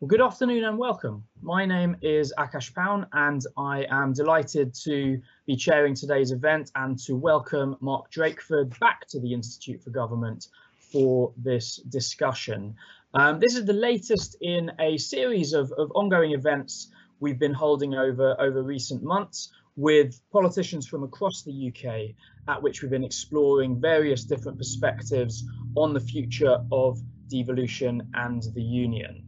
Well, good afternoon and welcome. My name is Akash Paun and I am delighted to be chairing today's event and to welcome Mark Drakeford back to the Institute for Government for this discussion. Um, this is the latest in a series of, of ongoing events we've been holding over, over recent months with politicians from across the UK at which we've been exploring various different perspectives on the future of devolution and the union.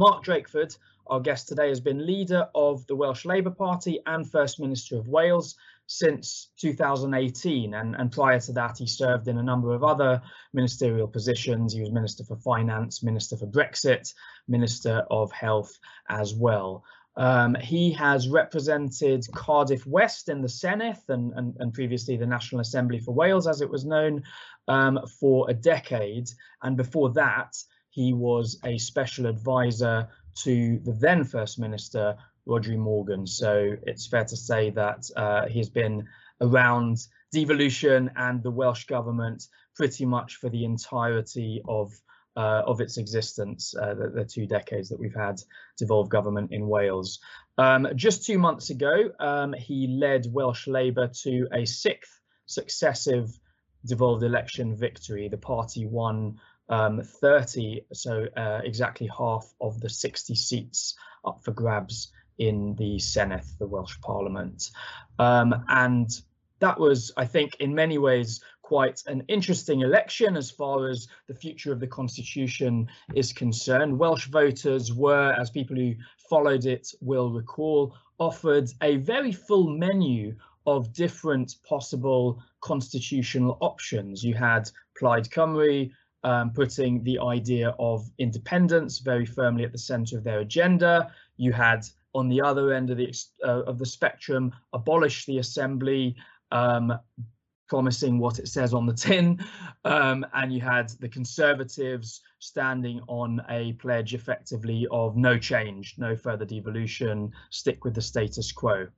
Mark Drakeford, our guest today, has been leader of the Welsh Labour Party and First Minister of Wales since 2018 and, and prior to that he served in a number of other ministerial positions. He was Minister for Finance, Minister for Brexit, Minister of Health as well. Um, he has represented Cardiff West in the Senedd and, and, and, previously the National Assembly for Wales, as it was known, um, for a decade. And before that, he was a special advisor to the then First Minister, Rhodri Morgan. So it's fair to say that uh, he's been around devolution and the Welsh government pretty much for the entirety of uh, of its existence, uh, the, the, two decades that we've had devolved government in Wales. Um, just two months ago, um, he led Welsh Labour to a sixth successive devolved election victory. The party won um, 30, so uh, exactly half of the 60 seats up for grabs in the Senedd, the Welsh Parliament. Um, and that was, I think, in many ways, quite an interesting election as far as the future of the constitution is concerned. Welsh voters were, as people who followed it will recall, offered a very full menu of different possible constitutional options. You had Plaid Cymru, um, putting the idea of independence very firmly at the center of their agenda. You had on the other end of the uh, of the spectrum abolish the assembly um, promising what it says on the tin um, and you had the conservatives standing on a pledge effectively of no change no further devolution stick with the status quo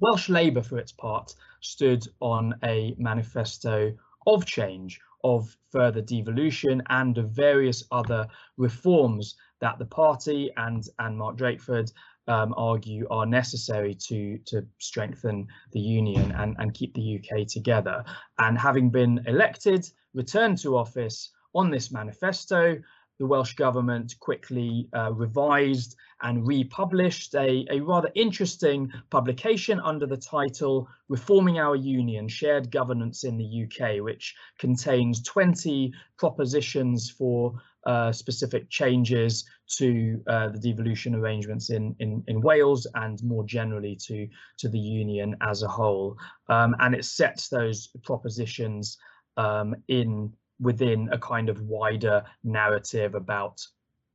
welsh labour for its part stood on a manifesto of change of further devolution and of various other reforms that the party and and Mark Drakeford um, argue are necessary to to strengthen the union and and keep the UK together. And having been elected, returned to office on this manifesto, the Welsh government quickly uh, revised and republished a, a rather interesting publication under the title Reforming Our Union, Shared Governance in the UK, which contains 20 propositions for uh, specific changes to uh, the devolution arrangements in, in, in Wales and more generally to, to the Union as a whole. Um, and it sets those propositions um, in within a kind of wider narrative about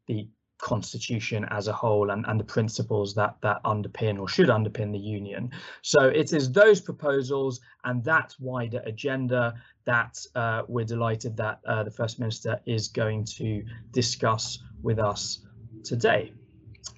the constitution as a whole and, and the principles that that underpin or should underpin the union. So it is those proposals and that wider agenda that uh, we're delighted that uh, the First Minister is going to discuss with us today.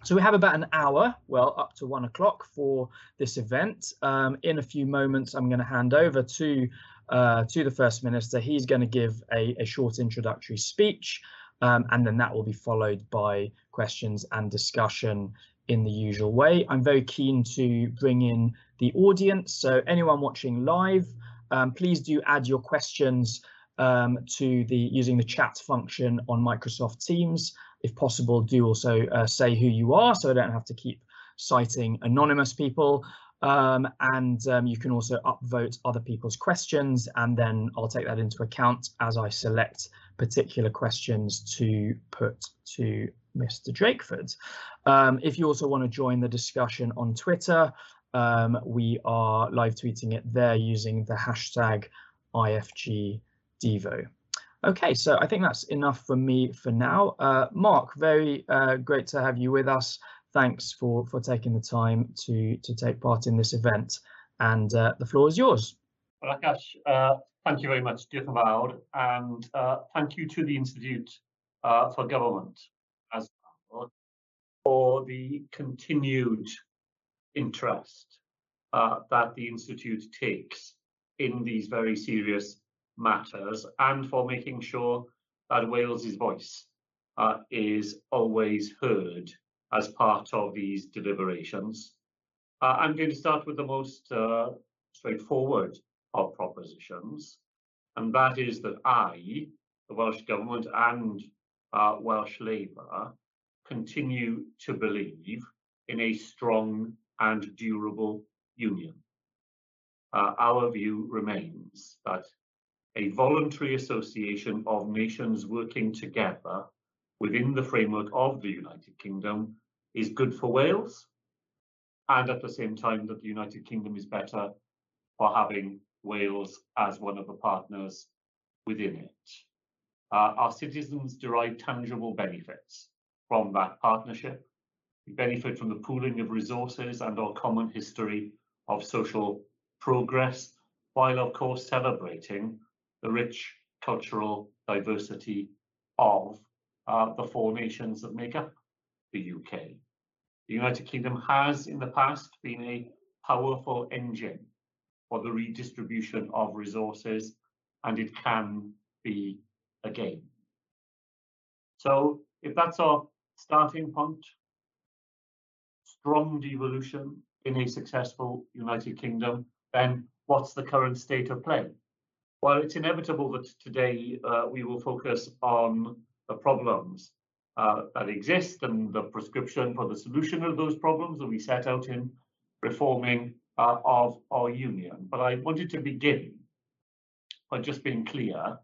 So we have about an hour, well, up to one o'clock for this event. Um, in a few moments, I'm going to hand over to uh, to the First Minister. He's going to give a, a short introductory speech, um, and then that will be followed by questions and discussion in the usual way. I'm very keen to bring in the audience, so anyone watching live, um, please do add your questions um, to the using the chat function on Microsoft Teams. If possible, do also uh, say who you are so I don't have to keep citing anonymous people. Um, and um, you can also upvote other people's questions and then I'll take that into account as I select particular questions to put to Mr. Drakeford. Um, if you also want to join the discussion on Twitter, um, we are live tweeting it there using the hashtag IFGDevo. Okay, so I think that's enough for me for now. Uh, Mark, very uh, great to have you with us thanks for for taking the time to to take part in this event. And uh, the floor is yours. Uh, thank you very much, Diolch yn and uh, thank you to the Institute uh, for Government as well for the continued interest uh, that the Institute takes in these very serious matters and for making sure that Wales's voice uh, is always heard as part of these deliberations. Uh, I'm going to start with the most uh, straightforward of propositions, and that is that I, the Welsh Government and uh, Welsh Labour continue to believe in a strong and durable union. Uh, our view remains that a voluntary association of nations working together within the framework of the United Kingdom is good for Wales, and at the same time that the United Kingdom is better for having Wales as one of the partners within it. Uh, our citizens derive tangible benefits from that partnership. We benefit from the pooling of resources and our common history of social progress, while of course celebrating the rich cultural diversity of uh, the four nations that make up the UK. The United Kingdom has in the past been a powerful engine for the redistribution of resources and it can be again. So if that's our starting point, strong devolution in a successful United Kingdom, then what's the current state of play? Well, it's inevitable that today uh, we will focus on the problems uh, that exist and the prescription for the solution of those problems that we set out in reforming uh, of our union. But I wanted to begin by just being clear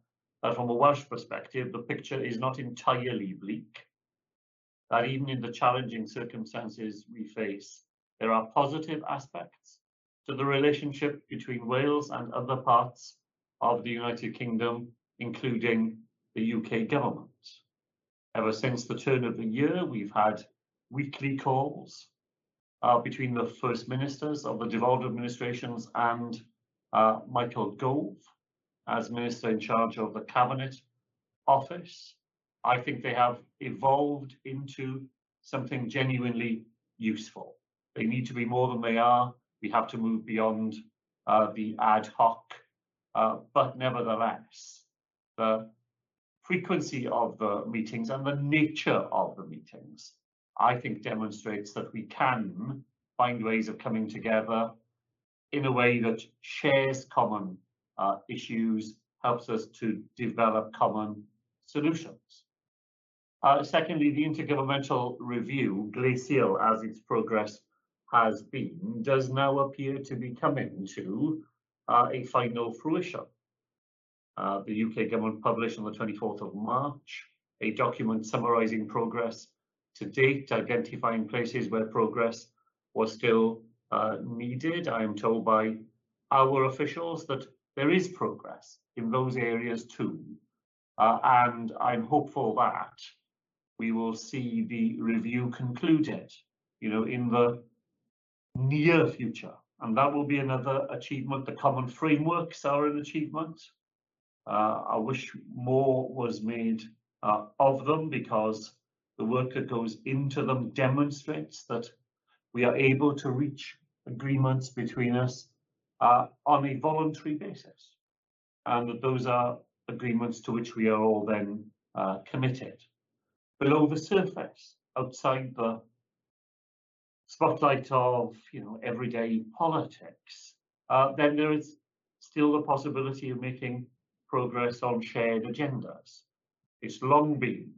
that from a Welsh perspective, the picture is not entirely bleak, that even in the challenging circumstances we face, there are positive aspects to the relationship between Wales and other parts of the United Kingdom, including the UK government. Ever since the turn of the year, we've had weekly calls uh, between the First Ministers of the devolved administrations and uh, Michael Gove as Minister in charge of the Cabinet Office. I think they have evolved into something genuinely useful. They need to be more than they are. We have to move beyond uh, the ad hoc uh, but nevertheless, the frequency of the meetings and the nature of the meetings, I think demonstrates that we can find ways of coming together in a way that shares common uh, issues, helps us to develop common solutions. Uh, secondly, the intergovernmental review, glacial as its progress has been, does now appear to be coming to uh, a final fruition. Uh, the UK government published on the 24th of March a document summarising progress to date, identifying places where progress was still uh, needed. I am told by our officials that there is progress in those areas too. Uh, and I'm hopeful that we will see the review concluded, you know, in the near future and that will be another achievement. The common frameworks are an achievement. Uh, I wish more was made uh, of them because the work that goes into them demonstrates that we are able to reach agreements between us uh, on a voluntary basis and that those are agreements to which we are all then uh, committed. Below the surface, outside the spotlight of you know everyday politics, uh, then there is still the possibility of making progress on shared agendas. It's long been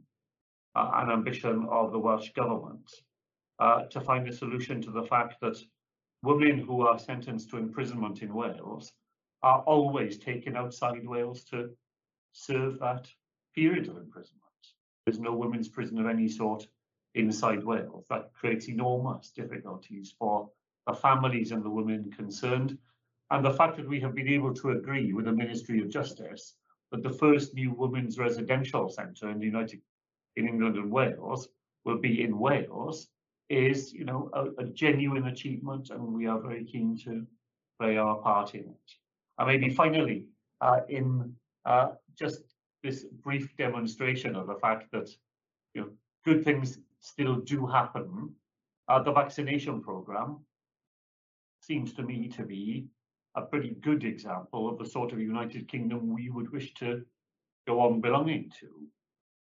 uh, an ambition of the Welsh Government uh, to find a solution to the fact that women who are sentenced to imprisonment in Wales are always taken outside Wales to serve that period of imprisonment. There's no women's prison of any sort inside Wales. That creates enormous difficulties for the families and the women concerned. And the fact that we have been able to agree with the Ministry of Justice that the first new women's residential centre in the United in England and Wales will be in Wales is, you know, a, a genuine achievement, and we are very keen to play our part in it. And maybe finally, uh, in uh, just this brief demonstration of the fact that you know good things still do happen. Uh, the vaccination program seems to me to be a pretty good example of the sort of United Kingdom we would wish to go on belonging to.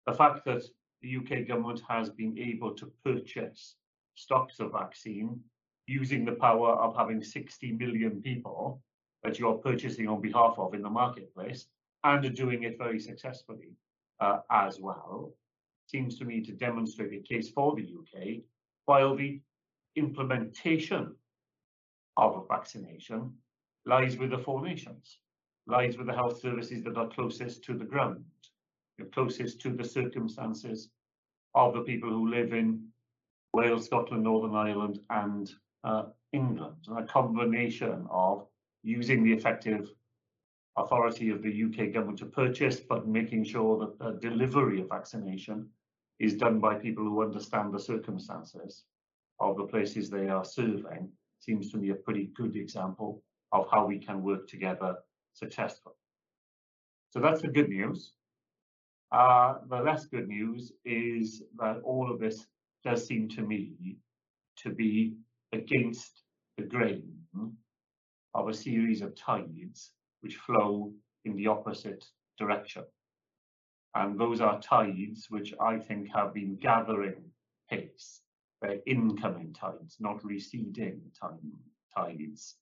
The fact that the UK government has been able to purchase stocks of vaccine using the power of having 60 million people that you're purchasing on behalf of in the marketplace and doing it very successfully uh, as well, seems to me to demonstrate a case for the UK, while the implementation of vaccination lies with the four nations, lies with the health services that are closest to the ground, closest to the circumstances of the people who live in Wales, Scotland, Northern Ireland and uh, England, and a combination of using the effective authority of the UK government to purchase, but making sure that the delivery of vaccination is done by people who understand the circumstances of the places they are serving, seems to me a pretty good example of how we can work together successfully. So that's the good news. Uh, the less good news is that all of this does seem to me to be against the grain of a series of tides which flow in the opposite direction. And those are tides which I think have been gathering pace. They're incoming tides, not receding time, tides.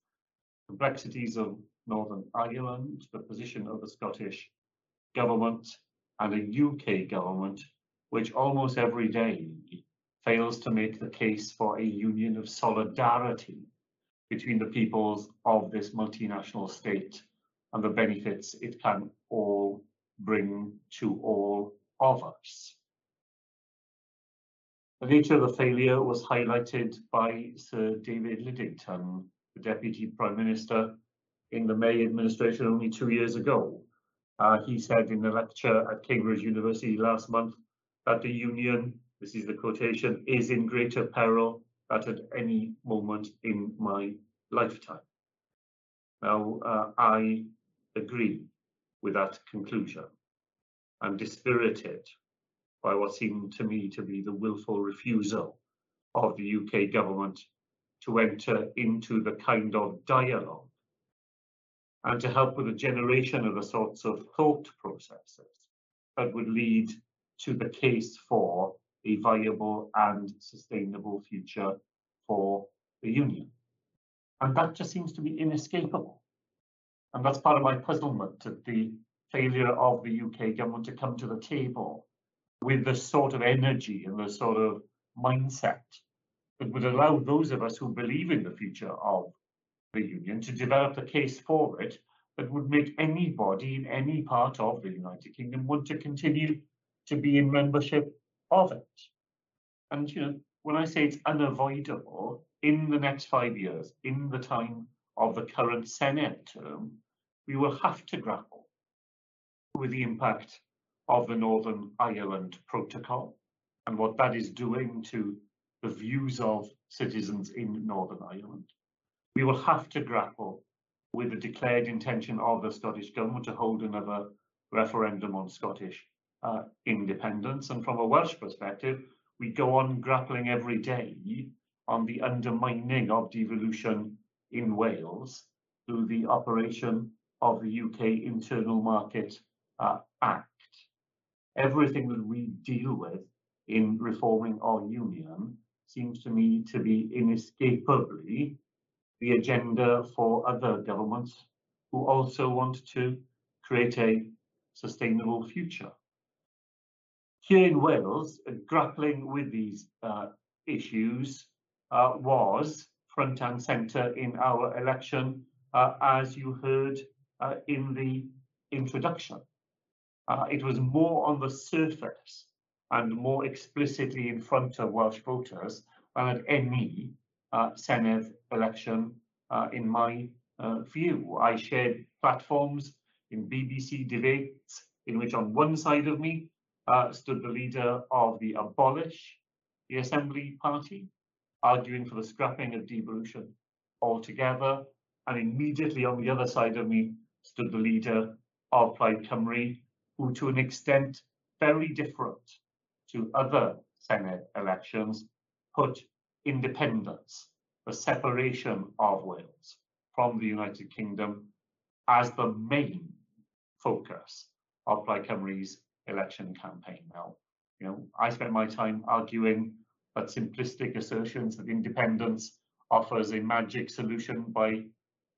Complexities of Northern Ireland, the position of the Scottish government and a UK government which almost every day fails to make the case for a union of solidarity between the peoples of this multinational state and the benefits it can all bring to all of us. The nature of the failure was highlighted by Sir David Lidington, the Deputy Prime Minister in the May administration only two years ago. Uh, he said in a lecture at Cambridge University last month that the Union, this is the quotation, is in greater peril than at any moment in my lifetime. Now, uh, I agree with that conclusion. I'm dispirited by what seemed to me to be the willful refusal of the UK government to enter into the kind of dialogue and to help with the generation of the sorts of thought processes that would lead to the case for a viable and sustainable future for the Union. And that just seems to be inescapable. And that's part of my puzzlement at the failure of the UK government to come to the table with the sort of energy and the sort of mindset that would allow those of us who believe in the future of the Union to develop the case for it that would make anybody in any part of the United Kingdom want to continue to be in membership of it. And you know, when I say it's unavoidable, in the next five years, in the time of the current Senedd term, we will have to grapple with the impact of the Northern Ireland Protocol and what that is doing to the views of citizens in Northern Ireland. We will have to grapple with the declared intention of the Scottish Government to hold another referendum on Scottish uh, independence. And from a Welsh perspective, we go on grappling every day on the undermining of devolution in Wales through the operation of the UK Internal Market uh, Act. Everything that we deal with in reforming our union seems to me to be inescapably the agenda for other governments who also want to create a sustainable future. Here in Wales, grappling with these uh, issues uh, was front and centre in our election, uh, as you heard uh, in the introduction. Uh, it was more on the surface and more explicitly in front of Welsh voters than at any uh, Senedd election uh, in my uh, view. I shared platforms in BBC debates in which on one side of me uh, stood the leader of the Abolish the Assembly Party, arguing for the scrapping of devolution altogether. And immediately on the other side of me stood the leader of Plaid Cymru, who to an extent very different to other Senedd elections, put independence, the separation of Wales from the United Kingdom as the main focus of Plaid Cymru's election campaign. Now, You know, I spent my time arguing that simplistic assertions that independence offers a magic solution by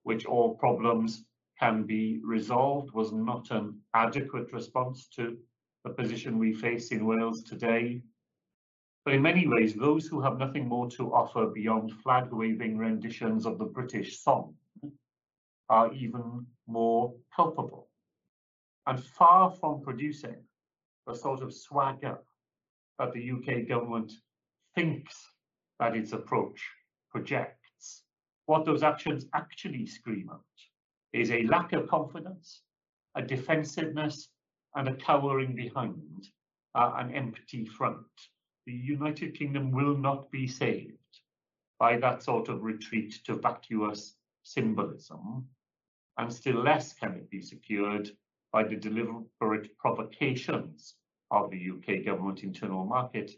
which all problems can be resolved was not an adequate response to the position we face in Wales today. But in many ways, those who have nothing more to offer beyond flag-waving renditions of the British song are even more culpable. And far from producing the sort of swagger that the UK government thinks that its approach projects, what those actions actually scream out is a lack of confidence, a defensiveness, and a cowering behind uh, an empty front. The United Kingdom will not be saved by that sort of retreat to vacuous symbolism, and still less can it be secured by the deliberate provocations of the UK Government Internal Market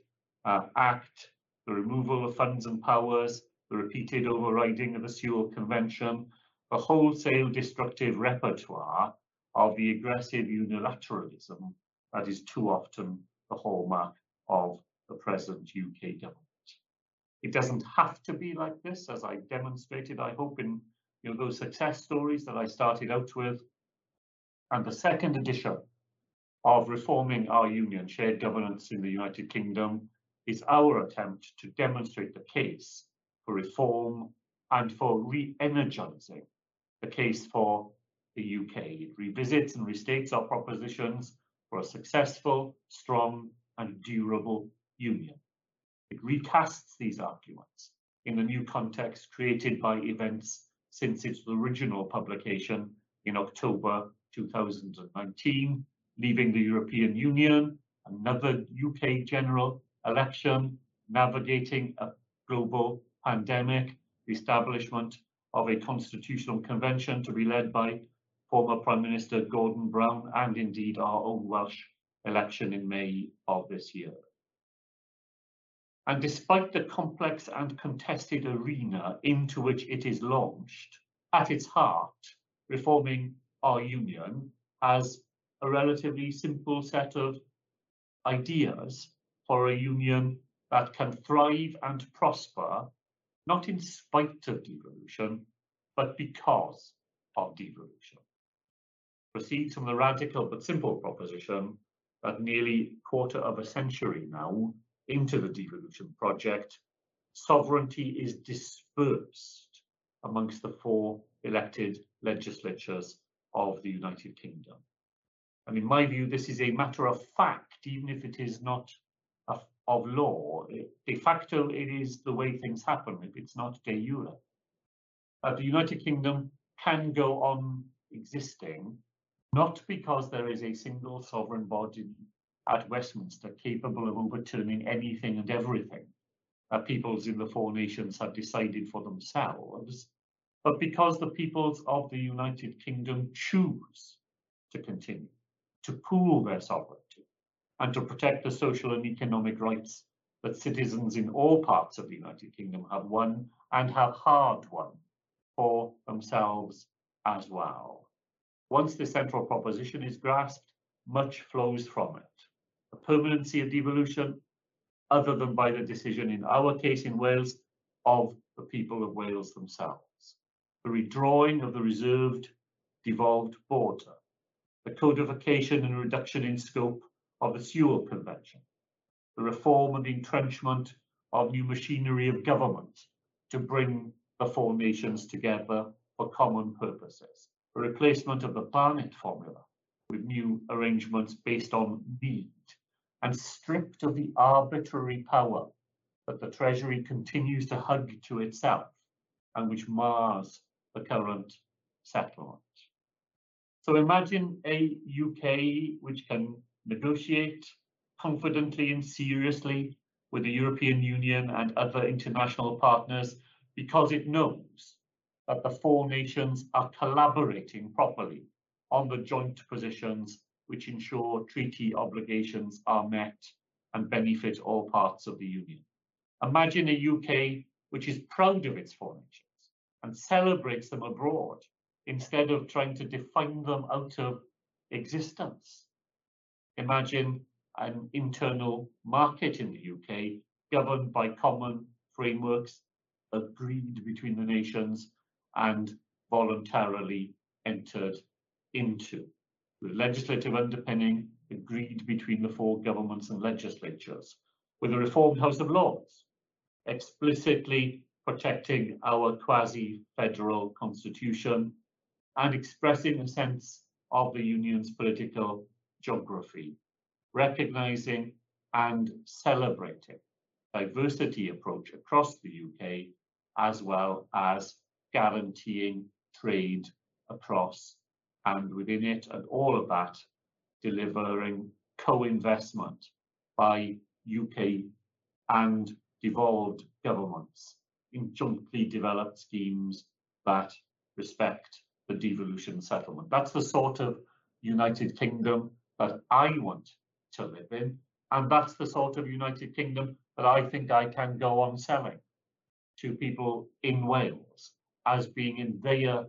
uh, Act, the removal of funds and powers, the repeated overriding of the Sewell Convention, the wholesale destructive repertoire of the aggressive unilateralism that is too often the hallmark of the present UK government. It doesn't have to be like this, as I demonstrated, I hope, in you know, those success stories that I started out with. And the second edition of reforming our union, shared governance in the United Kingdom, is our attempt to demonstrate the case for reform and for re-energizing the case for the UK. It revisits and restates our propositions for a successful, strong and durable union. It recasts these arguments in the new context created by events since its original publication in October 2019, leaving the European Union, another UK general election, navigating a global pandemic, the establishment of a constitutional convention to be led by former Prime Minister Gordon Brown and indeed our own Welsh election in May of this year. And despite the complex and contested arena into which it is launched, at its heart, reforming our union has a relatively simple set of ideas for a union that can thrive and prosper not in spite of devolution, but because of devolution. Proceeds from the radical but simple proposition that nearly quarter of a century now into the devolution project, sovereignty is dispersed amongst the four elected legislatures of the United Kingdom. And in my view, this is a matter of fact, even if it is not of law. De facto, it is the way things happen if it's not de jure. Uh, the United Kingdom can go on existing, not because there is a single sovereign body at Westminster capable of overturning anything and everything that peoples in the four nations have decided for themselves, but because the peoples of the United Kingdom choose to continue to pool their sovereignty and to protect the social and economic rights that citizens in all parts of the United Kingdom have won and have hard won for themselves as well. Once the central proposition is grasped, much flows from it. The permanency of devolution, other than by the decision in our case in Wales, of the people of Wales themselves. The redrawing of the reserved devolved border, the codification and reduction in scope of the Sewell Convention, the reform and entrenchment of new machinery of government to bring the four nations together for common purposes, replacement of the Barnett formula with new arrangements based on need, and stripped of the arbitrary power that the Treasury continues to hug to itself and which mars the current settlement. So imagine a UK which can negotiate confidently and seriously with the European Union and other international partners because it knows that the four nations are collaborating properly on the joint positions which ensure treaty obligations are met and benefit all parts of the Union. Imagine a UK which is proud of its four nations and celebrates them abroad instead of trying to define them out of existence. Imagine an internal market in the UK governed by common frameworks agreed between the nations and voluntarily entered into, with legislative underpinning agreed between the four governments and legislatures, with a reformed House of Lords, explicitly protecting our quasi-federal constitution and expressing a sense of the Union's political geography, recognising and celebrating diversity approach across the UK, as well as guaranteeing trade across and within it, and all of that delivering co-investment by UK and devolved governments in jointly developed schemes that respect the devolution settlement. That's the sort of United Kingdom that I want to live in. And that's the sort of United Kingdom that I think I can go on selling to people in Wales as being in their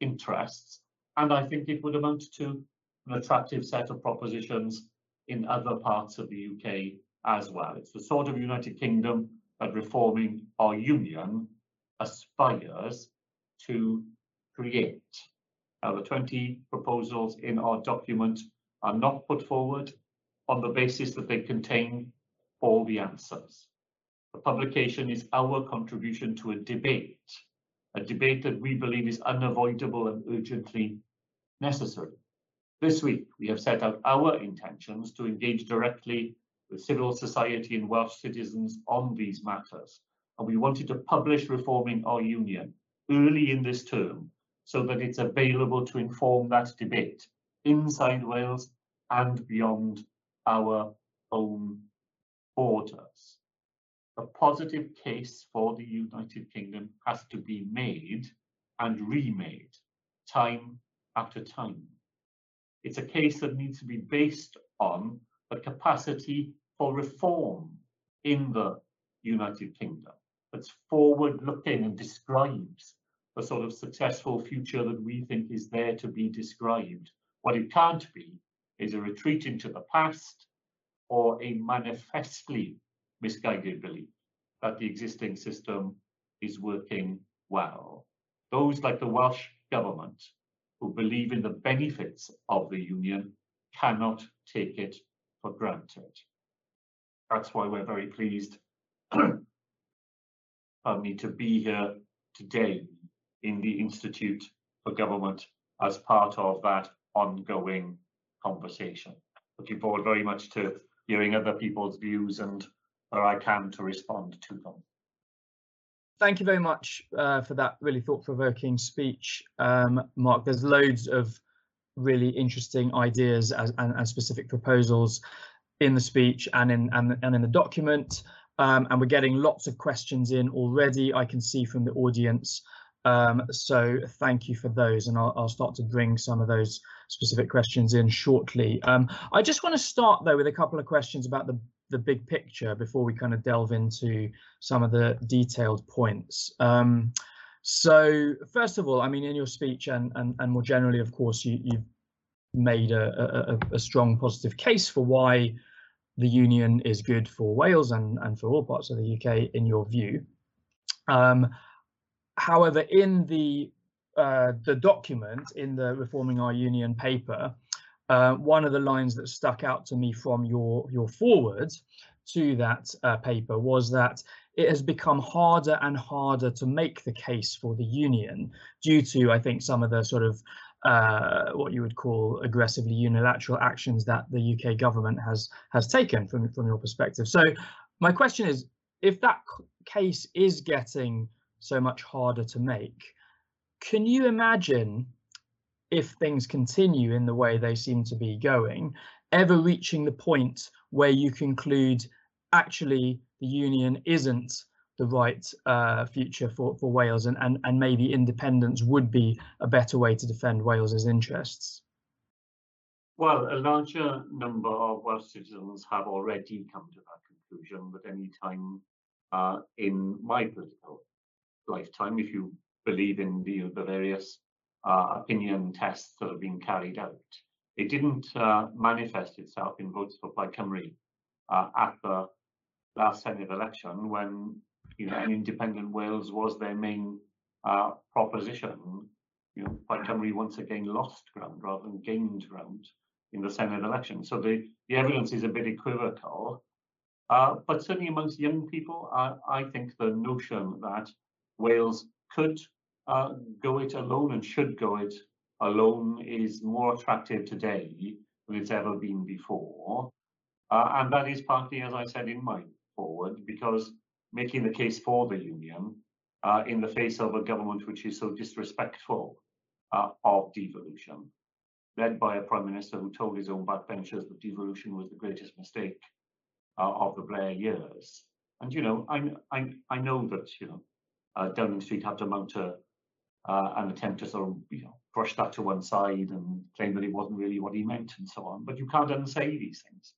interests. And I think it would amount to an attractive set of propositions in other parts of the UK as well. It's the sort of United Kingdom that reforming our union aspires to create. Now, the 20 proposals in our document are not put forward on the basis that they contain all the answers. The publication is our contribution to a debate, a debate that we believe is unavoidable and urgently necessary. This week, we have set out our intentions to engage directly with civil society and Welsh citizens on these matters. And we wanted to publish Reforming Our Union early in this term so that it's available to inform that debate inside Wales and beyond our own borders. A positive case for the United Kingdom has to be made and remade time after time. It's a case that needs to be based on the capacity for reform in the United Kingdom that's forward looking and describes the sort of successful future that we think is there to be described. What it can't be is a retreat into the past or a manifestly misguided belief that the existing system is working well. Those like the Welsh government who believe in the benefits of the union cannot take it for granted. That's why we're very pleased pardon me, to be here today in the Institute for Government as part of that ongoing conversation. Looking forward very much to hearing other people's views and where I can to respond to them. Thank you very much uh, for that really thought-provoking speech, um, Mark. There's loads of really interesting ideas as, and, and, specific proposals in the speech and in and, and in the document. Um, and we're getting lots of questions in already, I can see from the audience. Um, so thank you for those, and I'll, I'll, start to bring some of those specific questions in shortly. Um, I just want to start though with a couple of questions about the, the big picture before we kind of delve into some of the detailed points. Um, so first of all, I mean, in your speech and, and, and more generally, of course, you, you've made a, a, a strong positive case for why the union is good for Wales and, and for all parts of the UK in your view. Um, however, in the uh, the document in the Reforming Our Union paper, uh, one of the lines that stuck out to me from your your forward to that uh, paper was that it has become harder and harder to make the case for the union due to, I think, some of the sort of uh, what you would call aggressively unilateral actions that the UK government has has taken from from your perspective. So my question is, if that case is getting so much harder to make, can you imagine if things continue in the way they seem to be going, ever reaching the point where you conclude actually the union isn't the right uh, future for, for Wales and, and, and maybe independence would be a better way to defend Wales's interests? Well, a larger number of Welsh citizens have already come to that conclusion at any time uh, in my political lifetime, if you believe in the, the various uh, opinion tests that have been carried out. it didn't uh, manifest itself in votes for Plaid Cymru uh, at the last Senedd election when you know an independent Wales was their main uh, proposition. You know, Plaid Cymru once again lost ground rather than gained ground in the Senedd election. So the, the evidence is a bit equivocal. Uh, but certainly amongst young people, I think the notion that Wales could uh, go it alone and should go it alone is more attractive today than it's ever been before. Uh, and that is partly, as I said in my forward, because making the case for the union uh, in the face of a government which is so disrespectful uh, of devolution, led by a prime minister who told his own backbenchers that devolution was the greatest mistake uh, of the Blair years. And you know, I I I know that you know uh, Downing Street had to mount a uh, an attempt to sort of you know brush that to one side and claim that it wasn't really what he meant and so on. But you can't unsay these things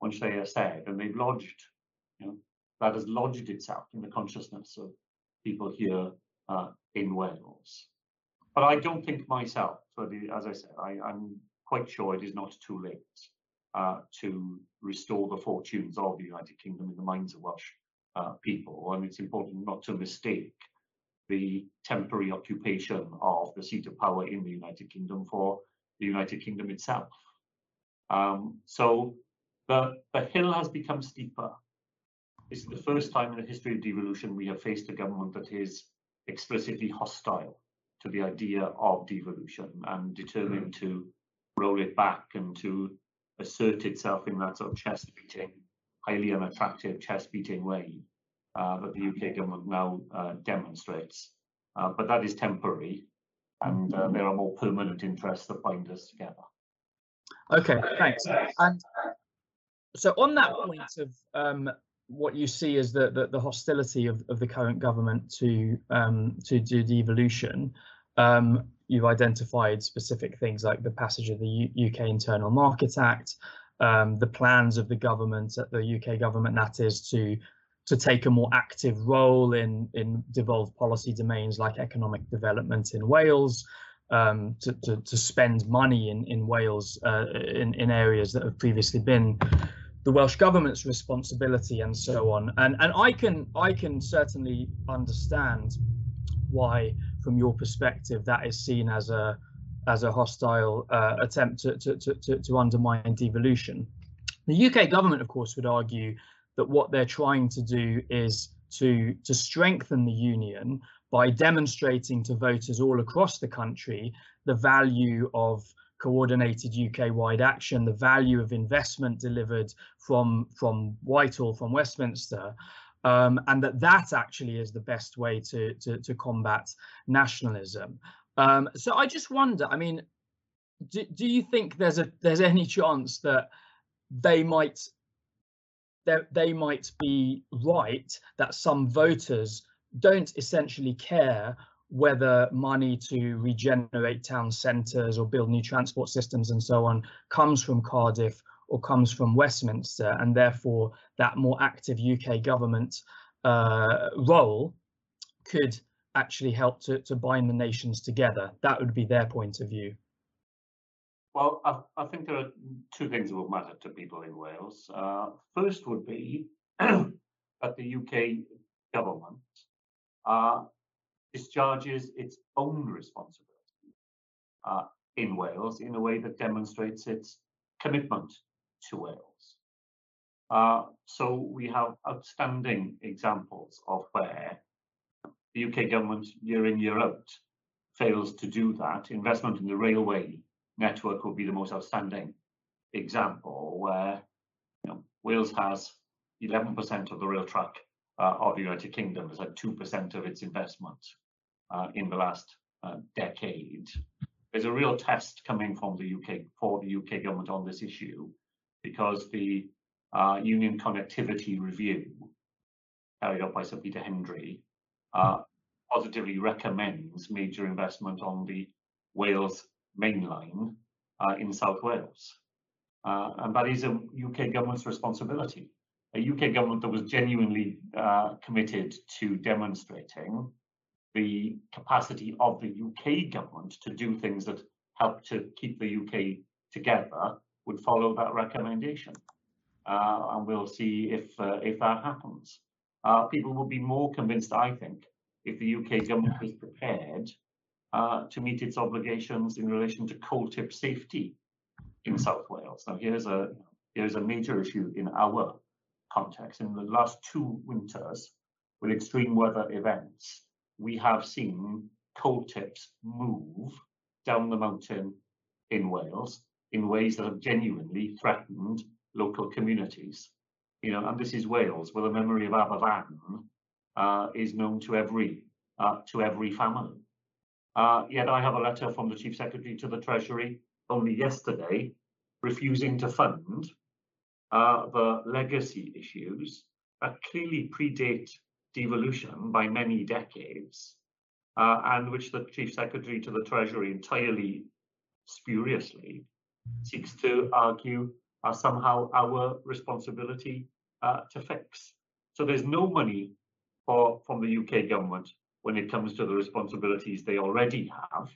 once they are said and they've lodged. You know, that has lodged itself in the consciousness of people here uh, in Wales. But I don't think myself, as I said, I, I'm quite sure it is not too late uh, to restore the fortunes of the United Kingdom in the minds of Welsh uh, people. And it's important not to mistake the temporary occupation of the seat of power in the United Kingdom for the United Kingdom itself. Um, so the, the hill has become steeper. Is the first time in the history of devolution we have faced a government that is explicitly hostile to the idea of devolution and determined mm. to roll it back and to assert itself in that sort of chest beating, highly unattractive chest beating way that the UK government now uh, demonstrates. Uh, but that is temporary, and uh, there are more permanent interests that bind us together. Okay, thanks. And so on that point of um, what you see as the, the, the hostility of, of the current government to um, to, to devolution, um, you've identified specific things like the passage of the U UK Internal Market Act, um, the plans of the government the UK government that is to to take a more active role in in devolved policy domains like economic development in Wales, um, to, to, to spend money in in Wales uh, in in areas that have previously been the Welsh government's responsibility and so on. And and I can I can certainly understand why, from your perspective, that is seen as a as a hostile uh, attempt to, to, to, to undermine devolution. The UK government, of course, would argue that what they're trying to do is to, to strengthen the union by demonstrating to voters all across the country the value of coordinated UK-wide action, the value of investment delivered from, from Whitehall, from Westminster, um, and that that actually is the best way to, to, to combat nationalism. Um, so I just wonder, I mean, do, do you think there's a there's any chance that they might they might be right that some voters don't essentially care whether money to regenerate town centres or build new transport systems and so on comes from Cardiff or comes from Westminster, and therefore that more active UK government uh, role could actually help to, to bind the nations together. That would be their point of view. Well, I, I, think there are two things that will matter to people in Wales. Uh, first would be that the UK government uh, discharges its own responsibility uh, in Wales in a way that demonstrates its commitment to Wales. Uh, so we have outstanding examples of where the UK government year in, year out fails to do that. Investment in the railway network would be the most outstanding example where you know, Wales has 11% of the rail track uh, of the United Kingdom, has had 2% of its investment uh, in the last uh, decade. There's a real test coming from the UK for the UK government on this issue because the uh, Union Connectivity Review carried out by Sir Peter Hendy uh, positively recommends major investment on the Wales main line uh, in South Wales. Uh, and that is a UK government's responsibility. A UK government that was genuinely uh, committed to demonstrating the capacity of the UK government to do things that help to keep the UK together would follow that recommendation. Uh, and we'll see if uh, if that happens. Uh, people will be more convinced, I think, if the UK government is prepared uh, to meet its obligations in relation to coal tip safety in South Wales. Now, here's a here's a major issue in our context. In the last two winters, with extreme weather events, we have seen coal tips move down the mountain in Wales in ways that have genuinely threatened local communities. You know, and this is Wales, where the memory of Aberfan uh, is known to every uh, to every family. Uh, yet I have a letter from the Chief Secretary to the Treasury only yesterday refusing to fund uh, the legacy issues that clearly predate devolution by many decades uh, and which the Chief Secretary to the Treasury entirely spuriously seeks to argue are somehow our responsibility uh, to fix. So there's no money for from the UK government when it comes to the responsibilities they already have,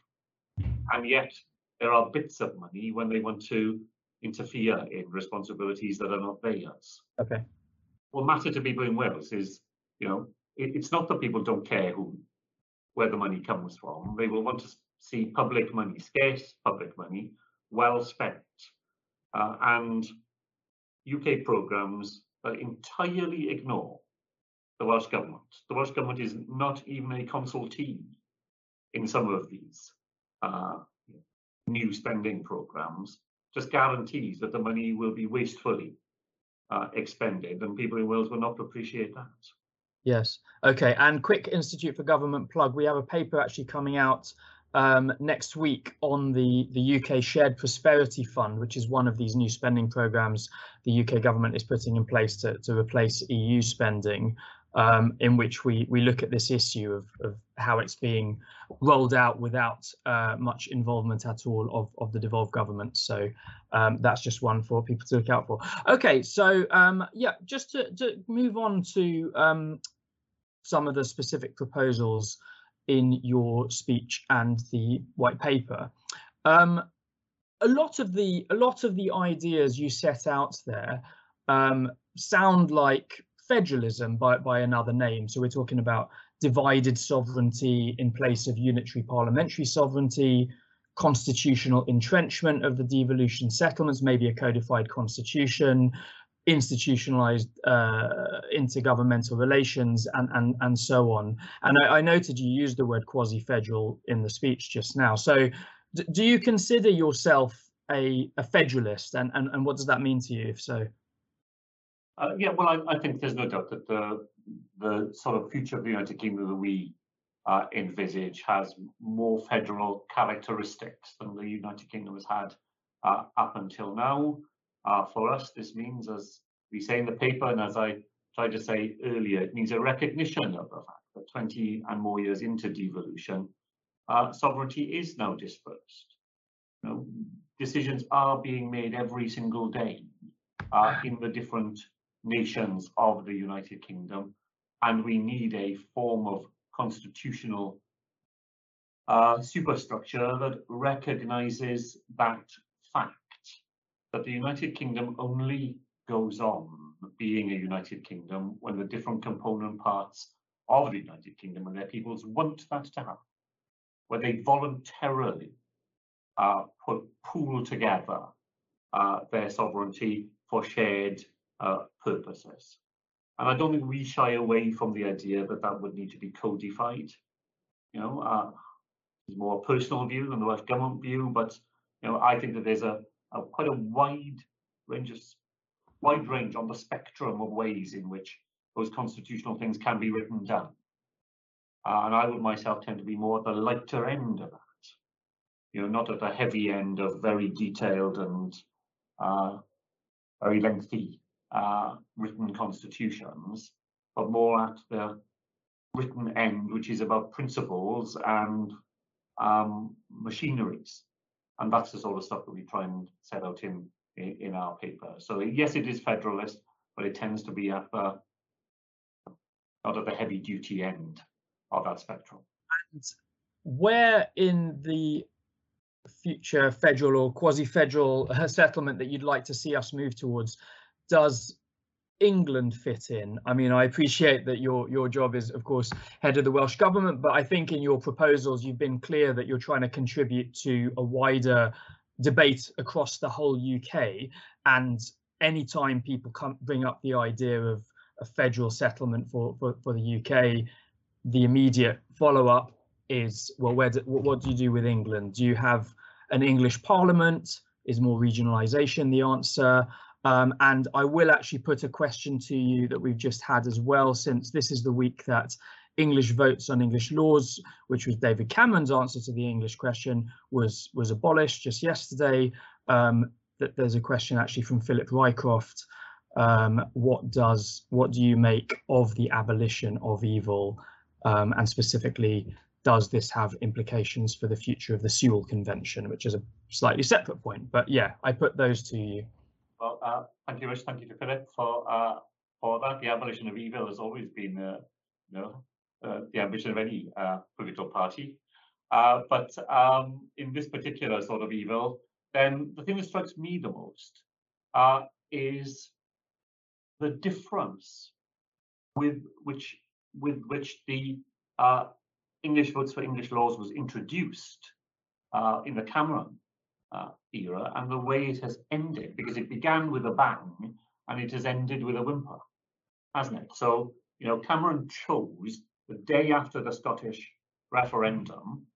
and yet there are bits of money when they want to interfere in responsibilities that are not theirs. Okay. What matter to people in Wales is, you know, it, it's not that people don't care who where the money comes from. They will want to see public money, scarce public money, well spent. Uh, and UK programmes that entirely ignore the Welsh Government. The Welsh Government is not even a consultee in some of these uh, new spending programmes, just guarantees that the money will be wastefully uh, expended and people in Wales will not appreciate that. Yes. Okay. And quick Institute for Government plug. We have a paper actually coming out um, next week on the, the UK Shared Prosperity Fund, which is one of these new spending programs the UK government is putting in place to, to replace EU spending, um, in which we, we look at this issue of, of how it's being rolled out without uh, much involvement at all of, of the devolved government. So um, that's just one for people to look out for. Okay, so um, yeah, just to, to move on to um, some of the specific proposals in your speech and the white paper. Um, a lot of the a lot of the ideas you set out there um, sound like federalism by, by another name. So we're talking about divided sovereignty in place of unitary parliamentary sovereignty, constitutional entrenchment of the devolution settlements, maybe a codified constitution, institutionalized uh, intergovernmental relations and, and, and so on. And I, I noted you used the word quasi-federal in the speech just now. So do you consider yourself a, a federalist and, and, and what does that mean to you if so? Uh, yeah, well, I, I, think there's no doubt that the the sort of future of the United Kingdom that we uh, envisage has more federal characteristics than the United Kingdom has had uh, up until now. Uh, for us, this means, as we say in the paper, and as I tried to say earlier, it means a recognition of the fact that 20 and more years into devolution, uh, sovereignty is now dispersed. You know, decisions are being made every single day uh, in the different nations of the United Kingdom, and we need a form of constitutional uh, superstructure that recognizes that fact that the United Kingdom only goes on being a United Kingdom when the different component parts of the United Kingdom and their peoples want that to happen, where they voluntarily uh, put, pool together uh, their sovereignty for shared uh, purposes. And I don't think we shy away from the idea that that would need to be codified. You know, uh, it's more a personal view than the Welsh government view, but you know, I think that there's a a, quite a wide range of wide range on the spectrum of ways in which those constitutional things can be written down. Uh, and I would myself tend to be more at the lighter end of that. You know, not at the heavy end of very detailed and uh, very lengthy uh, written constitutions, but more at the written end, which is about principles and um, machineries and that's the sort of stuff that we try and set out in in, in our paper. So yes, it is federalist, but it tends to be at the not at the heavy duty end of that spectrum. And where in the future federal or quasi-federal uh, settlement that you'd like to see us move towards, does England fit in? I mean, I appreciate that your your job is, of course, head of the Welsh government, but I think in your proposals you've been clear that you're trying to contribute to a wider debate across the whole UK. And anytime people come bring up the idea of a federal settlement for for, for the UK, the immediate follow up is, well, where do, what do you do with England? Do you have an English Parliament? Is more regionalisation the answer? Um, and I will actually put a question to you that we've just had as well, since this is the week that English votes on English laws, which was David Cameron's answer to the English question, was was abolished just yesterday. Um, that there's a question actually from Philip Rycroft. Um, what does what do you make of the abolition of evil, um, and specifically, does this have implications for the future of the Sewel Convention, which is a slightly separate point? But yeah, I put those to you. Well, uh, thank you, Rich. Thank you to Philip for uh, for that. The abolition of evil has always been, uh, you know, uh, the ambition of any uh, political party. Uh, but um, in this particular sort of evil, then the thing that strikes me the most is the difference with which with which the English votes for English laws was introduced in the Cameron uh, era and the way it has ended, because it began with a bang and it has ended with a whimper, hasn't it? So, you know, Cameron chose the day after the Scottish referendum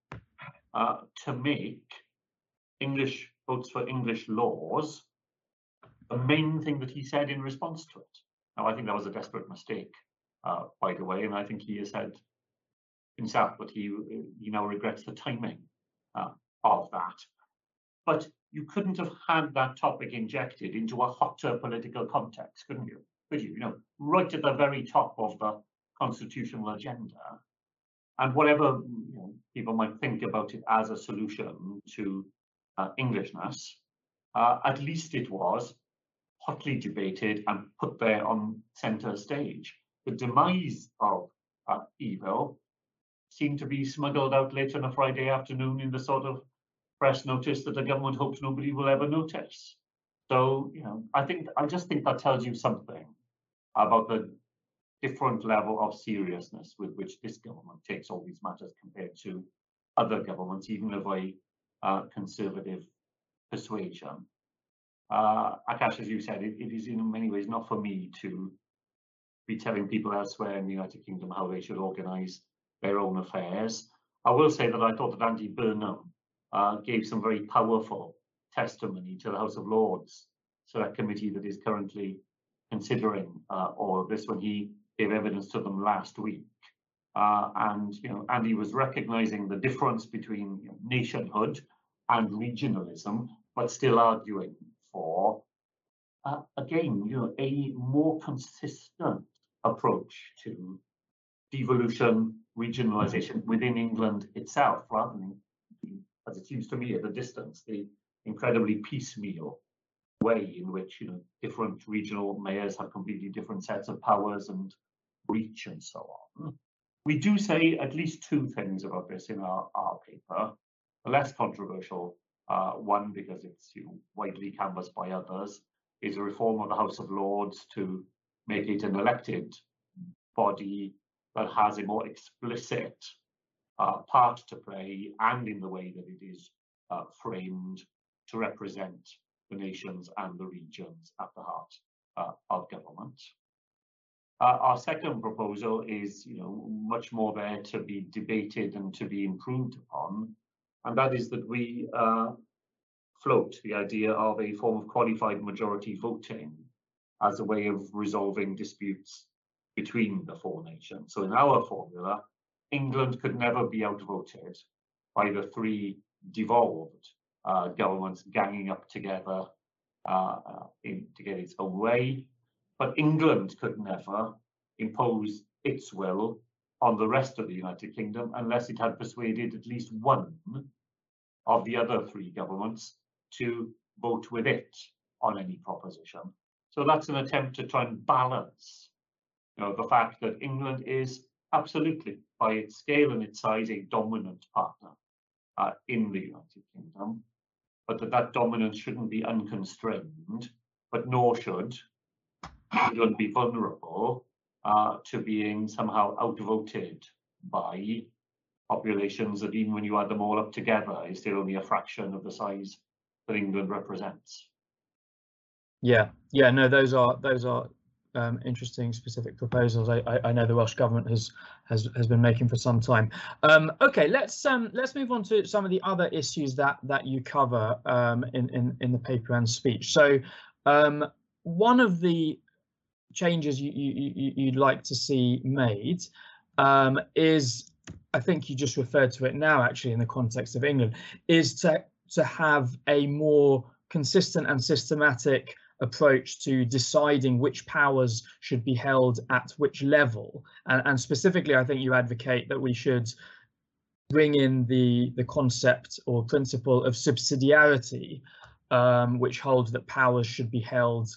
uh, to make English votes for English laws the main thing that he said in response to it. Now, I think that was a desperate mistake, uh, by the way, and I think he has said himself that he he now regrets the timing uh, of that. But you couldn't have had that topic injected into a hotter political context, couldn't you? Could you? You know, right at the very top of the constitutional agenda. And whatever you know, people might think about it as a solution to uh, Englishness, uh, at least it was hotly debated and put there on centre stage. The demise of uh, evil seemed to be smuggled out late on a Friday afternoon in the sort of press notice that the government hopes nobody will ever notice. So, you know, I think I just think that tells you something about the different level of seriousness with which this government takes all these matters compared to other governments, even of a uh, conservative persuasion. Uh, Akash, as you said, it, it is in many ways not for me to be telling people elsewhere in the United Kingdom how they should organise their own affairs. I will say that I thought that Andy Burnham uh, gave some very powerful testimony to the House of Lords Select Committee that is currently considering uh, all of this when he gave evidence to them last week. Uh, and you know, Andy was recognizing the difference between you know, nationhood and regionalism, but still arguing for, uh, again, you know, a more consistent approach to devolution, regionalisation within England itself, rather than as it seems to me at a distance, the incredibly piecemeal way in which you know different regional mayors have completely different sets of powers and reach and so on. We do say at least two things about this in our, our paper. The less controversial uh, one, because it's you know, widely canvassed by others, is a reform of the House of Lords to make it an elected body that has a more explicit uh, part to play and in the way that it is uh, framed to represent the nations and the regions at the heart uh, of government. Uh, our second proposal is, you know, much more there to be debated and to be improved upon, and that is that we uh, float the idea of a form of qualified majority voting as a way of resolving disputes between the four nations. So in our formula, England could never be outvoted by the three devolved uh, governments ganging up together uh, in, to get its own way. But England could never impose its will on the rest of the United Kingdom unless it had persuaded at least one of the other three governments to vote with it on any proposition. So that's an attempt to try and balance you know, the fact that England is absolutely by its scale and its size, a dominant partner uh, in the United Kingdom, but that that dominance shouldn't be unconstrained, but nor should England be vulnerable uh, to being somehow outvoted by populations that even when you add them all up together is still only a fraction of the size that England represents. Yeah, yeah, no, those are those are um, interesting specific proposals. I, I, I, know the Welsh government has has has been making for some time. Um, okay, let's um, let's move on to some of the other issues that that you cover um, in in in the paper and speech. So um, one of the changes you, you, would like to see made um, is I think you just referred to it now actually in the context of England is to to have a more consistent and systematic approach to deciding which powers should be held at which level. And, and specifically, I think you advocate that we should bring in the, the concept or principle of subsidiarity, um, which holds that powers should be held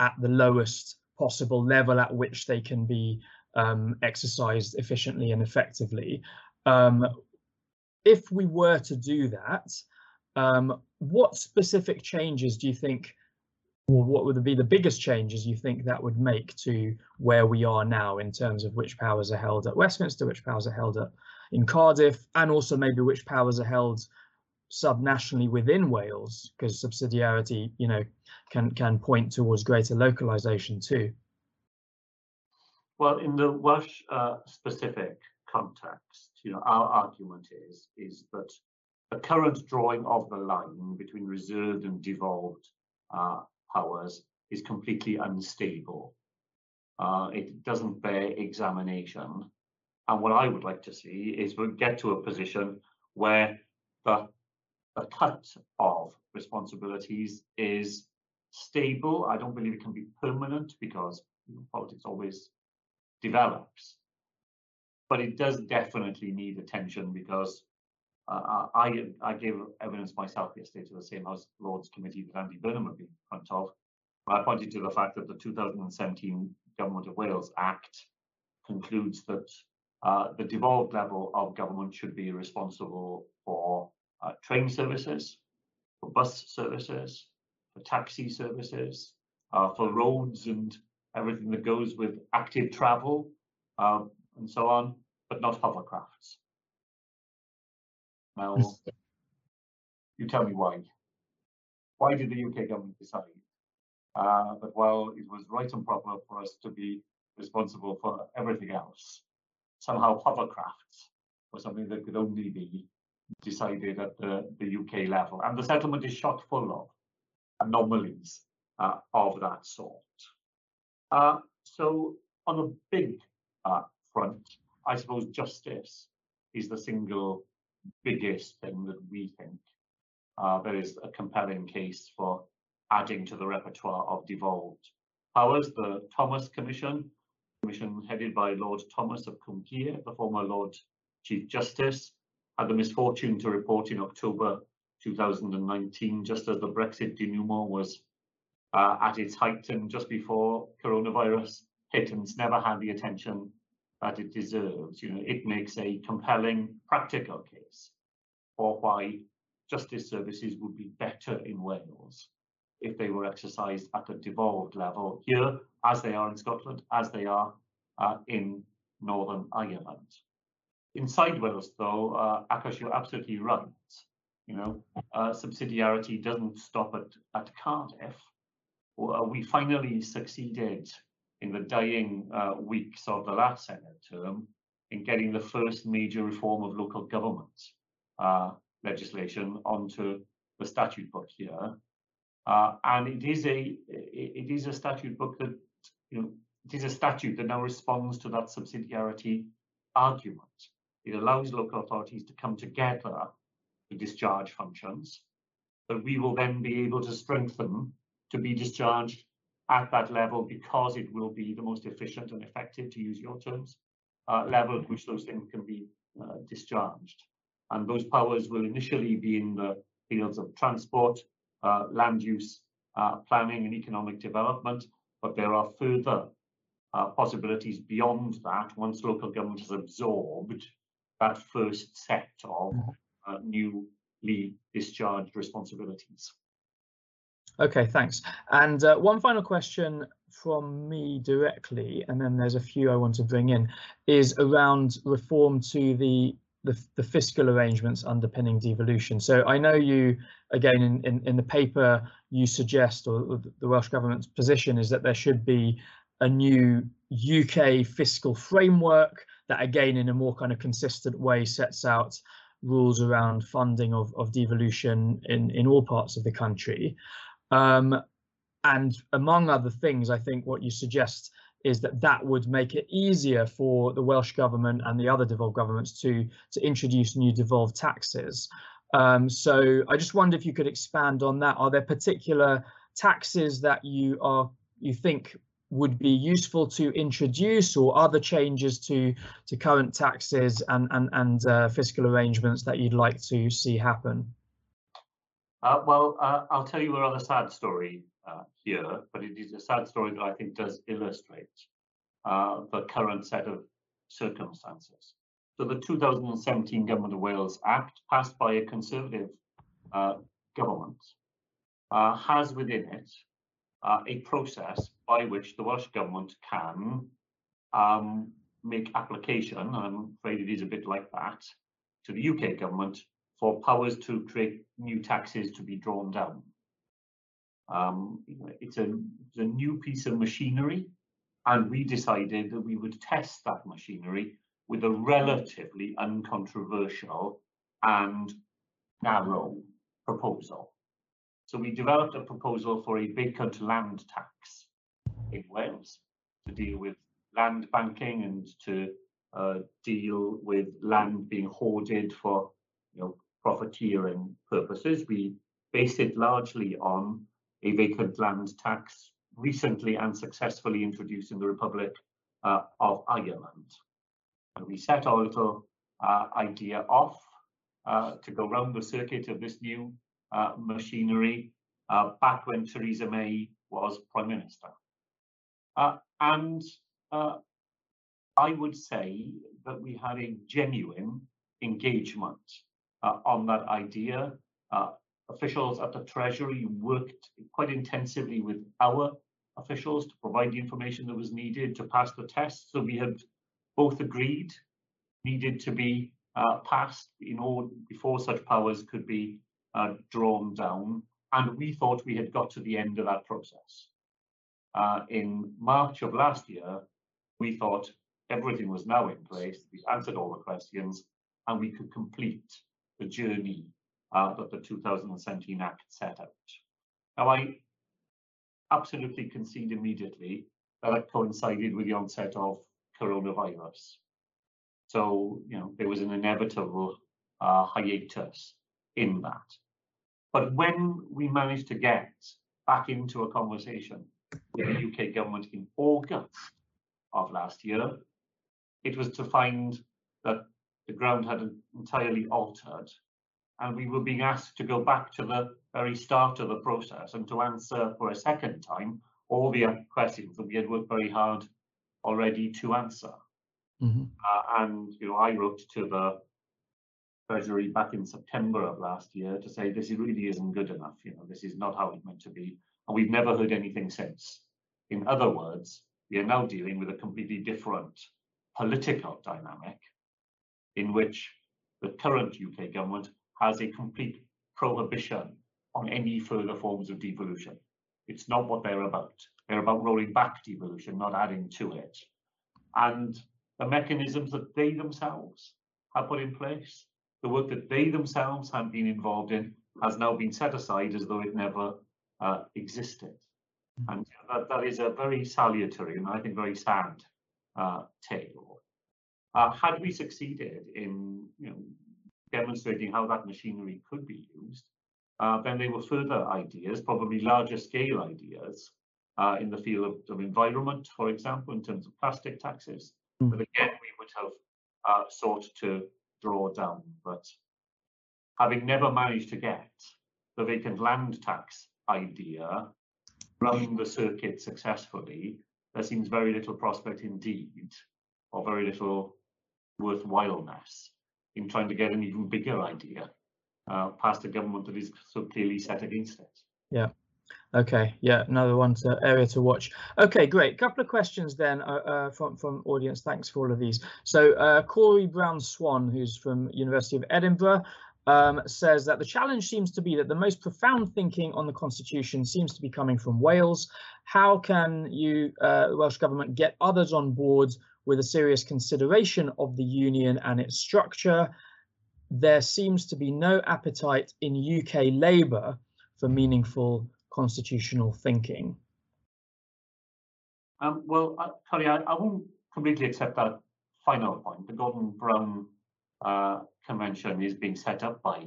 at the lowest possible level at which they can be um, exercised efficiently and effectively. Um, if we were to do that, um, what specific changes do you think or what would be the biggest changes you think that would make to where we are now in terms of which powers are held at Westminster, which powers are held at in Cardiff, and also maybe which powers are held subnationally within Wales, because subsidiarity, you know, can can point towards greater localization too. Well, in the Welsh uh, specific context, you know, our argument is is that the current drawing of the line between reserved and devolved uh, powers is completely unstable. Uh, it doesn't bear examination. And what I would like to see is we get to a position where the, the cut of responsibilities is stable. I don't believe it can be permanent because you know, politics always develops. But it does definitely need attention because uh, I I gave evidence myself yesterday to the same House Lords Committee that Andy Burnham would be in front of. I pointed to the fact that the 2017 Government of Wales Act concludes that uh, the devolved level of government should be responsible for uh, train services, for bus services, for taxi services, uh, for roads and everything that goes with active travel um, and so on, but not hovercrafts. Now, you tell me why. Why did the UK government decide uh, that while it was right and proper for us to be responsible for everything else, somehow hovercrafts were something that could only be decided at the, the UK level. And the settlement is shot full of anomalies uh, of that sort. Uh, so on a big uh, front, I suppose justice is the single biggest thing that we think uh, there is a compelling case for adding to the repertoire of devolved powers. The Thomas Commission, commission headed by Lord Thomas of Cwmgiedd, the former Lord Chief Justice, had the misfortune to report in October 2019, just as the Brexit denouement was uh, at its height and just before coronavirus hit and it's never had the attention that it deserves. You know, it makes a compelling practical case for why justice services would be better in Wales if they were exercised at a devolved level here, as they are in Scotland, as they are uh, in Northern Ireland. Inside Wales, though, uh, Akash, you're absolutely right. You know, uh, subsidiarity doesn't stop at, at Cardiff. Uh, we finally succeeded in the dying uh, weeks of the last Senedd term in getting the first major reform of local government uh, legislation onto the statute book here. Uh, and it is a it is a statute book that you know it is a statute that now responds to that subsidiarity argument. It allows local authorities to come together to discharge functions that we will then be able to strengthen to be discharged at that level because it will be the most efficient and effective, to use your terms, uh, level at which those things can be uh, discharged. And those powers will initially be in the fields of transport, uh, land use, uh, planning and economic development, but there are further uh, possibilities beyond that once local government has absorbed that first set of mm-hmm. uh, newly discharged responsibilities. Okay, thanks. And uh, one final question from me directly, and then there's a few I want to bring in, is around reform to the the, the fiscal arrangements underpinning devolution. So I know you, again, in, in, in the paper, you suggest, or the Welsh Government's position is that there should be a new UK fiscal framework that, again, in a more kind of consistent way, sets out rules around funding of, of devolution in, in all parts of the country. Um, and among other things, I think what you suggest is that that would make it easier for the Welsh government and the other devolved governments to to introduce new devolved taxes. Um, so I just wonder if you could expand on that. Are there particular taxes that you are you think would be useful to introduce or other changes to to current taxes and and, and uh, fiscal arrangements that you'd like to see happen? Uh, well, uh, I'll tell you another sad story uh, here, but it is a sad story that I think does illustrate uh, the current set of circumstances. So the 2017 Government of Wales Act, passed by a Conservative uh, government, uh, has within it a process by which the Welsh Government can um, make application, and I'm afraid it is a bit like that, to the UK Government for powers to create new taxes to be drawn down. Um, it's, a, it's a new piece of machinery, and we decided that we would test that machinery with a relatively uncontroversial and narrow proposal. So we developed a proposal for a vacant land tax in Wales to deal with land banking and to uh, deal with land being hoarded for you know profiteering purposes. We based it largely on a vacant land tax recently and successfully introduced in the Republic uh, of Ireland. And we set our little uh, idea off uh, to go round the circuit of this new uh, machinery uh, back when Theresa May was Prime Minister. Uh, and I would say that we had a genuine engagement on that idea officials at the Treasury worked quite intensively with our officials to provide the information that was needed to pass the test. So we had both agreed needed to be uh, passed in order before such powers could be uh, drawn down. And we thought we had got to the end of that process. Uh, in March of last year, we thought everything was now in place. We answered all the questions and we could complete the journey uh, that the 2017 Act set out. Now, I absolutely concede immediately that it coincided with the onset of coronavirus. So, you know, there was an inevitable uh, hiatus in that. But when we managed to get back into a conversation with the UK government in August of last year, it was to find that the ground had entirely altered and we were being asked to go back to the very start of the process and to answer for a second time all the questions that we had worked very hard already to answer. Mm -hmm. uh, and you know, I wrote to the Treasury back in September of last year to say this really isn't good enough. You know, this is not how it's meant to be, and we've never heard anything since. In other words, we are now dealing with a completely different political dynamic in which the current UK government has a complete prohibition on any further forms of devolution. It's not what they're about. They're about rolling back devolution, not adding to it. And the mechanisms that they themselves have put in place, the work that they themselves have been involved in, has now been set aside as though it never uh, existed. And that, that is a very salutary and I think very sad uh, tale. Uh, had we succeeded in you know, demonstrating how that machinery could be used. Uh, then there were further ideas, probably larger scale ideas, uh, in the field of, of, environment, for example, in terms of plastic taxes. Mm. But again, we would have uh, sought to draw down. But having never managed to get the vacant land tax idea running the circuit successfully, there seems very little prospect indeed, or very little worthwhileness in trying to get an even bigger idea uh, past a government that is so clearly set against it. Yeah. Okay, yeah, another one to area to watch. Okay, great. Couple of questions then uh, uh, from from audience. Thanks for all of these. So uh, Coree Brown Swan, who's from University of Edinburgh, um, says that the challenge seems to be that the most profound thinking on the constitution seems to be coming from Wales. How can you, uh, the Welsh government, get others on board with a serious consideration of the union and its structure? There seems to be no appetite in UK Labour for meaningful constitutional thinking. Um, well, uh, Tony, I, I won't completely accept that final point. The Gordon Brown uh, convention is being set up by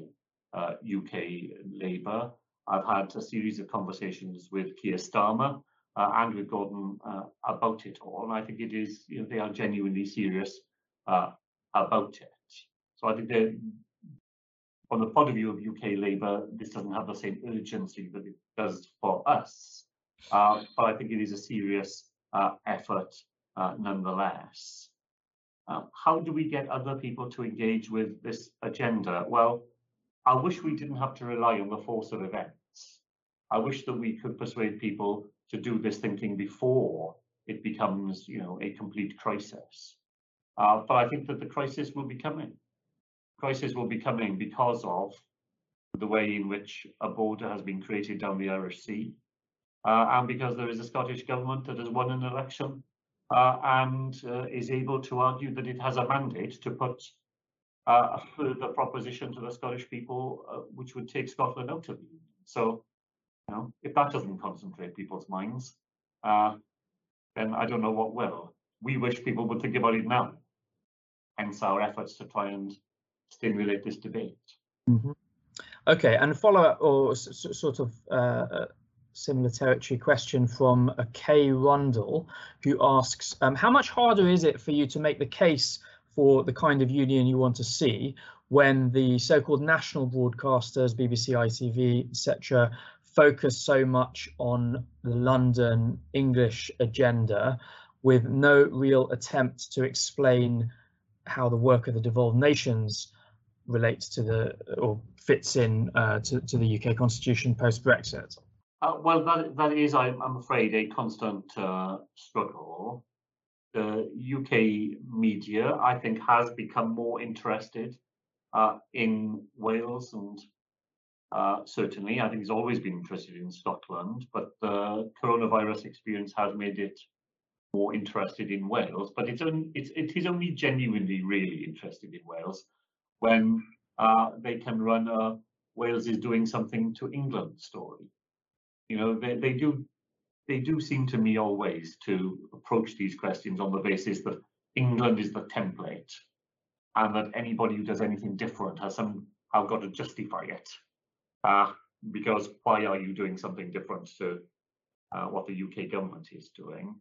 uh, UK Labour. I've had a series of conversations with Keir Starmer uh, and with Gordon uh, about it all, and I think it is, you know, they are genuinely serious uh, about it. So I think that from the point of view of UK Labour, this doesn't have the same urgency that it does for us, uh, but I think it is a serious effort nonetheless. Uh, how do we get other people to engage with this agenda? Well, I wish we didn't have to rely on the force of events. I wish that we could persuade people to do this thinking before it becomes, you know, a complete crisis. Uh, but I think that the crisis will be coming. Crisis will be coming because of the way in which a border has been created down the Irish Sea, uh, and because there is a Scottish government that has won an election uh, and uh, is able to argue that it has a mandate to put uh, a further proposition to the Scottish people, uh, which would take Scotland out of the Union. So, know, if that doesn't concentrate people's minds, uh, then I don't know what will. We wish people would think about it now. Hence our efforts to try and stimulate this debate. Mm -hmm. Okay, and follow up or sort of uh, similar territory question from a Kay Rundle, who asks, um, how much harder is it for you to make the case for the kind of union you want to see when the so-called national broadcasters, BBC, ITV, etc., focus so much on the London English agenda with no real attempt to explain how the work of the devolved nations relates to the or fits in uh, to, to the UK constitution post Brexit? Uh, well, that, that is, I'm, afraid, a constant uh, struggle. The UK media, I think, has become more interested uh, in Wales and uh, certainly, I think he's always been interested in Scotland, but the coronavirus experience has made it more interested in Wales. But it's only, it's, it is only genuinely really interested in Wales when uh, they can run a Wales is doing something to England story. You know, they, they do they do seem to me always to approach these questions on the basis that England is the template and that anybody who does anything different has somehow got to justify it. Uh, because why are you doing something different to uh, what the UK government is doing?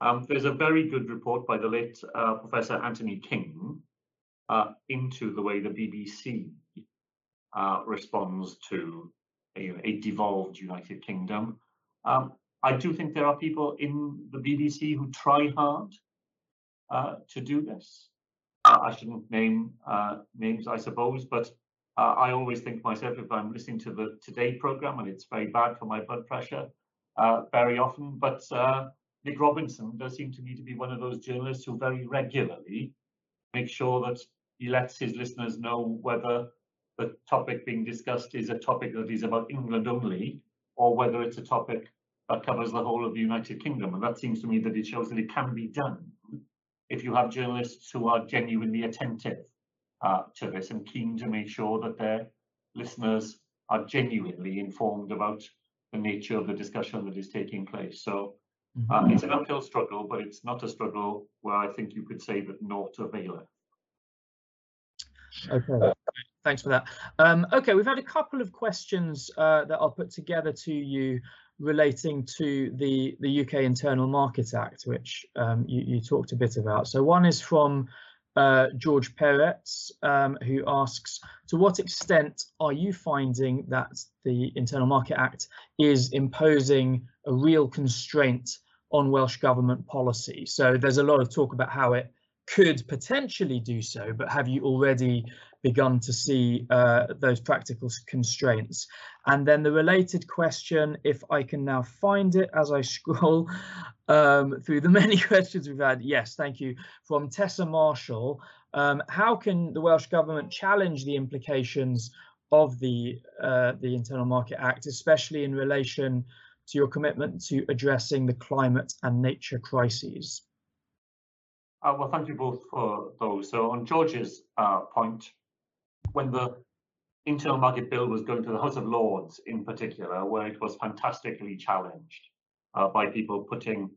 Um, there's a very good report by the late uh, Professor Anthony King uh, into the way the BBC uh, responds to a, a devolved United Kingdom. Um, I do think there are people in the BBC who try hard uh, to do this. I shouldn't name names, I suppose, but uh, I always think myself if I'm listening to the Today program and it's very bad for my blood pressure uh, very often. But uh, Nick Robinson does seem to me to be one of those journalists who very regularly make sure that he lets his listeners know whether the topic being discussed is a topic that is about England only, or whether it's a topic that covers the whole of the United Kingdom. And that seems to me that it shows that it can be done if you have journalists who are genuinely attentive uh, to this and keen to make sure that their listeners are genuinely informed about the nature of the discussion that is taking place. So uh, mm-hmm. it's an uphill struggle, but it's not a struggle where I think you could say that naught availeth. Okay, thanks for that. Um, okay, we've had a couple of questions uh, that I'll put together to you relating to the, the UK Internal Market Act, which um, you, you, talked a bit about. So one is from uh, George Peretz, um, who asks, to what extent are you finding that the Internal Market Act is imposing a real constraint on Welsh government policy? So there's a lot of talk about how it could potentially do so, but have you already begun to see uh, those practical constraints? And then the related question, if I can now find it as I scroll um, through the many questions we've had. Yes, thank you. From Tessa Marshall, um, how can the Welsh Government challenge the implications of the uh, the Internal Market Act, especially in relation to your commitment to addressing the climate and nature crises? Uh, well, thank you both for those. So on George's uh, point, when the internal market bill was going to the House of Lords in particular, where it was fantastically challenged uh, by people putting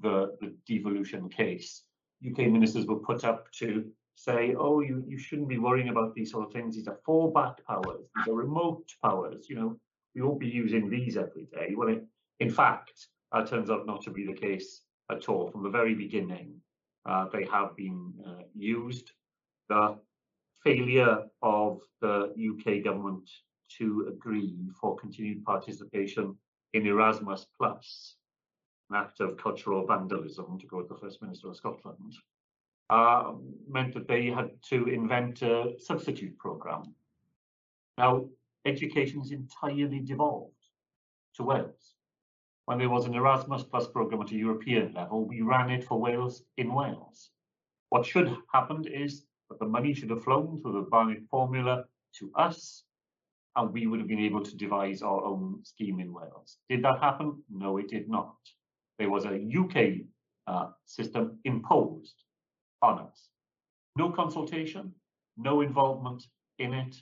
the, the devolution case, UK ministers were put up to say, oh, you, you shouldn't be worrying about these sort of things. These are fallback powers. These are remote powers. You know, we won't be using these every day. Well, it, in fact, that turns out not to be the case at all. From the very beginning, uh, they have been uh, used. The failure of the UK government to agree for continued participation in Erasmus Plus, an act of cultural vandalism, to quote the First Minister of Scotland, uh, meant that they had to invent a substitute program. Now, education is entirely devolved to Wales. When there was an Erasmus Plus program at a European level, we ran it for Wales in Wales. What should have happened is that the money should have flown through the Barnett formula to us, and we would have been able to devise our own scheme in Wales. Did that happen? No, it did not. There was a UK uh, system imposed on us. No consultation, no involvement in it,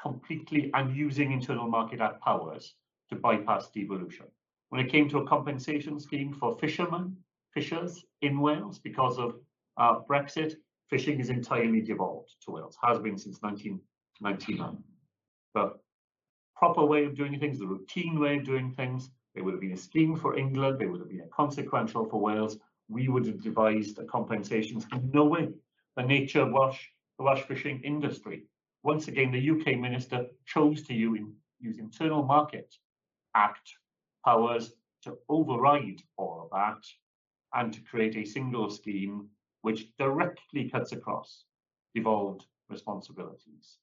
completely and using internal market act powers to bypass devolution. When it came to a compensation scheme for fishermen, fishers in Wales because of uh, Brexit, fishing is entirely devolved to Wales, has been since 1999. The proper way of doing things, the routine way of doing things, there would have been a scheme for England, there would have been a consequential for Wales, we would have devised a compensation scheme No way. the nature of Welsh, the Welsh fishing industry. Once again, the UK minister chose to use internal market act powers to override all of that and to create a single scheme which directly cuts across devolved responsibilities.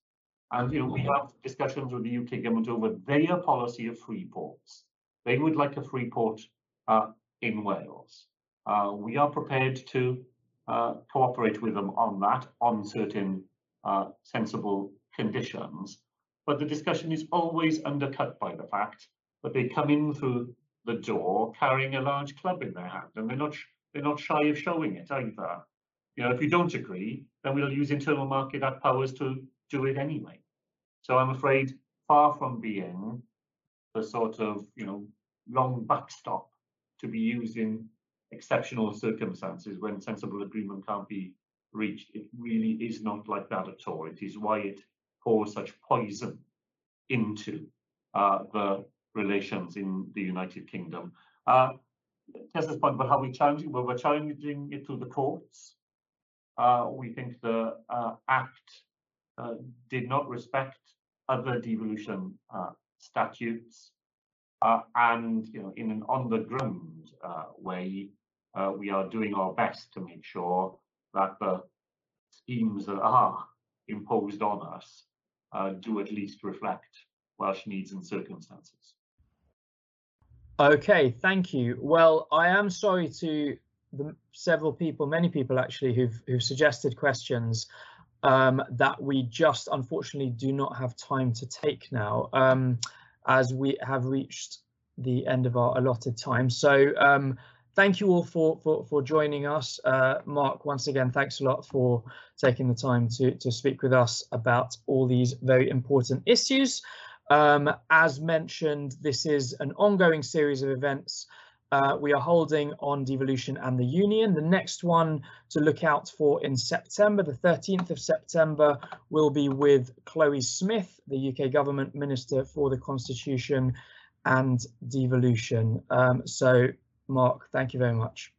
And you know, we have discussions with the UK government over their policy of free ports. They would like a free port uh, in Wales. Uh, we are prepared to uh, cooperate with them on that, on certain uh, sensible conditions. But the discussion is always undercut by the fact that they come in through the door carrying a large club in their hand, and they're not they're not shy of showing it either. You know, if you don't agree, then we'll use internal market act powers to do it anyway. So I'm afraid, far from being the sort of you know long backstop to be used in exceptional circumstances when sensible agreement can't be reached. It really is not like that at all. It is why it pours such poison into uh, the relations in the United Kingdom. Uh, Tessa's point about how we challenge it, well, we're challenging it through the courts. Uh, we think the uh, Act uh, did not respect other devolution uh, statutes. Uh, and you know, in an on-the-ground uh, way, we are doing our best to make sure that the schemes that are imposed on us do at least reflect Welsh needs and circumstances. Okay, thank you. Well, I am sorry to the several people, many people actually, who've who've suggested questions um, that we just unfortunately do not have time to take now, um, as we have reached the end of our allotted time. So um, thank you all for for, for joining us. Uh, Mark, once again, thanks a lot for taking the time to, to speak with us about all these very important issues. Um, as mentioned, this is an ongoing series of events uh, we are holding on devolution and the union. The next one to look out for in September, the 13th of September, will be with Chloe Smith, the UK Government Minister for the Constitution and Devolution. Um, so Mark, thank you very much.